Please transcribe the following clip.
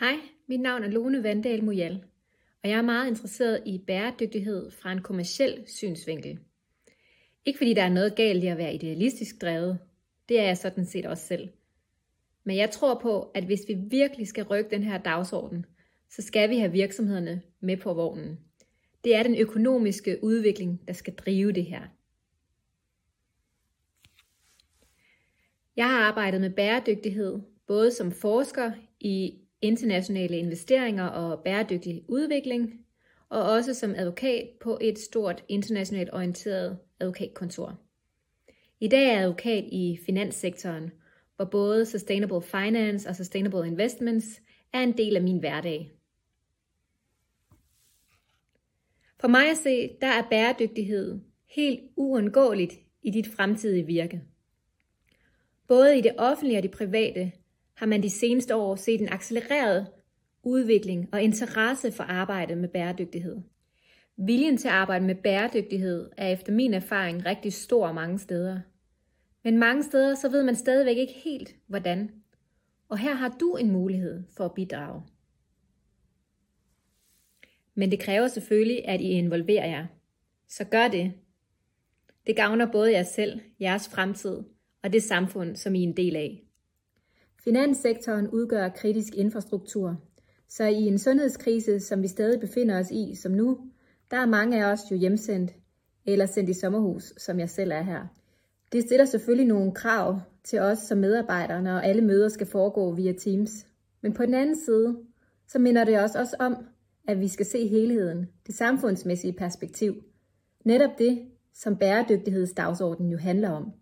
Hej, mit navn er Lone Vandal Mujal, og jeg er meget interesseret i bæredygtighed fra en kommersiel synsvinkel. Ikke fordi der er noget galt i at være idealistisk drevet, det er jeg sådan set også selv. Men jeg tror på, at hvis vi virkelig skal rykke den her dagsorden, så skal vi have virksomhederne med på vognen. Det er den økonomiske udvikling, der skal drive det her. Jeg har arbejdet med bæredygtighed, både som forsker i internationale investeringer og bæredygtig udvikling, og også som advokat på et stort internationalt orienteret advokatkontor. I dag er jeg advokat i finanssektoren, hvor både Sustainable Finance og Sustainable Investments er en del af min hverdag. For mig at se, der er bæredygtighed helt uundgåeligt i dit fremtidige virke. Både i det offentlige og det private har man de seneste år set en accelereret udvikling og interesse for arbejde med bæredygtighed. Viljen til at arbejde med bæredygtighed er efter min erfaring rigtig stor mange steder. Men mange steder så ved man stadigvæk ikke helt, hvordan. Og her har du en mulighed for at bidrage. Men det kræver selvfølgelig, at I involverer jer. Så gør det. Det gavner både jer selv, jeres fremtid og det samfund, som I er en del af. Finanssektoren udgør kritisk infrastruktur, så i en sundhedskrise, som vi stadig befinder os i som nu, der er mange af os jo hjemsendt eller sendt i sommerhus, som jeg selv er her. Det stiller selvfølgelig nogle krav til os som medarbejdere, når alle møder skal foregå via Teams. Men på den anden side, så minder det os også om, at vi skal se helheden, det samfundsmæssige perspektiv. Netop det, som bæredygtighedsdagsordenen jo handler om.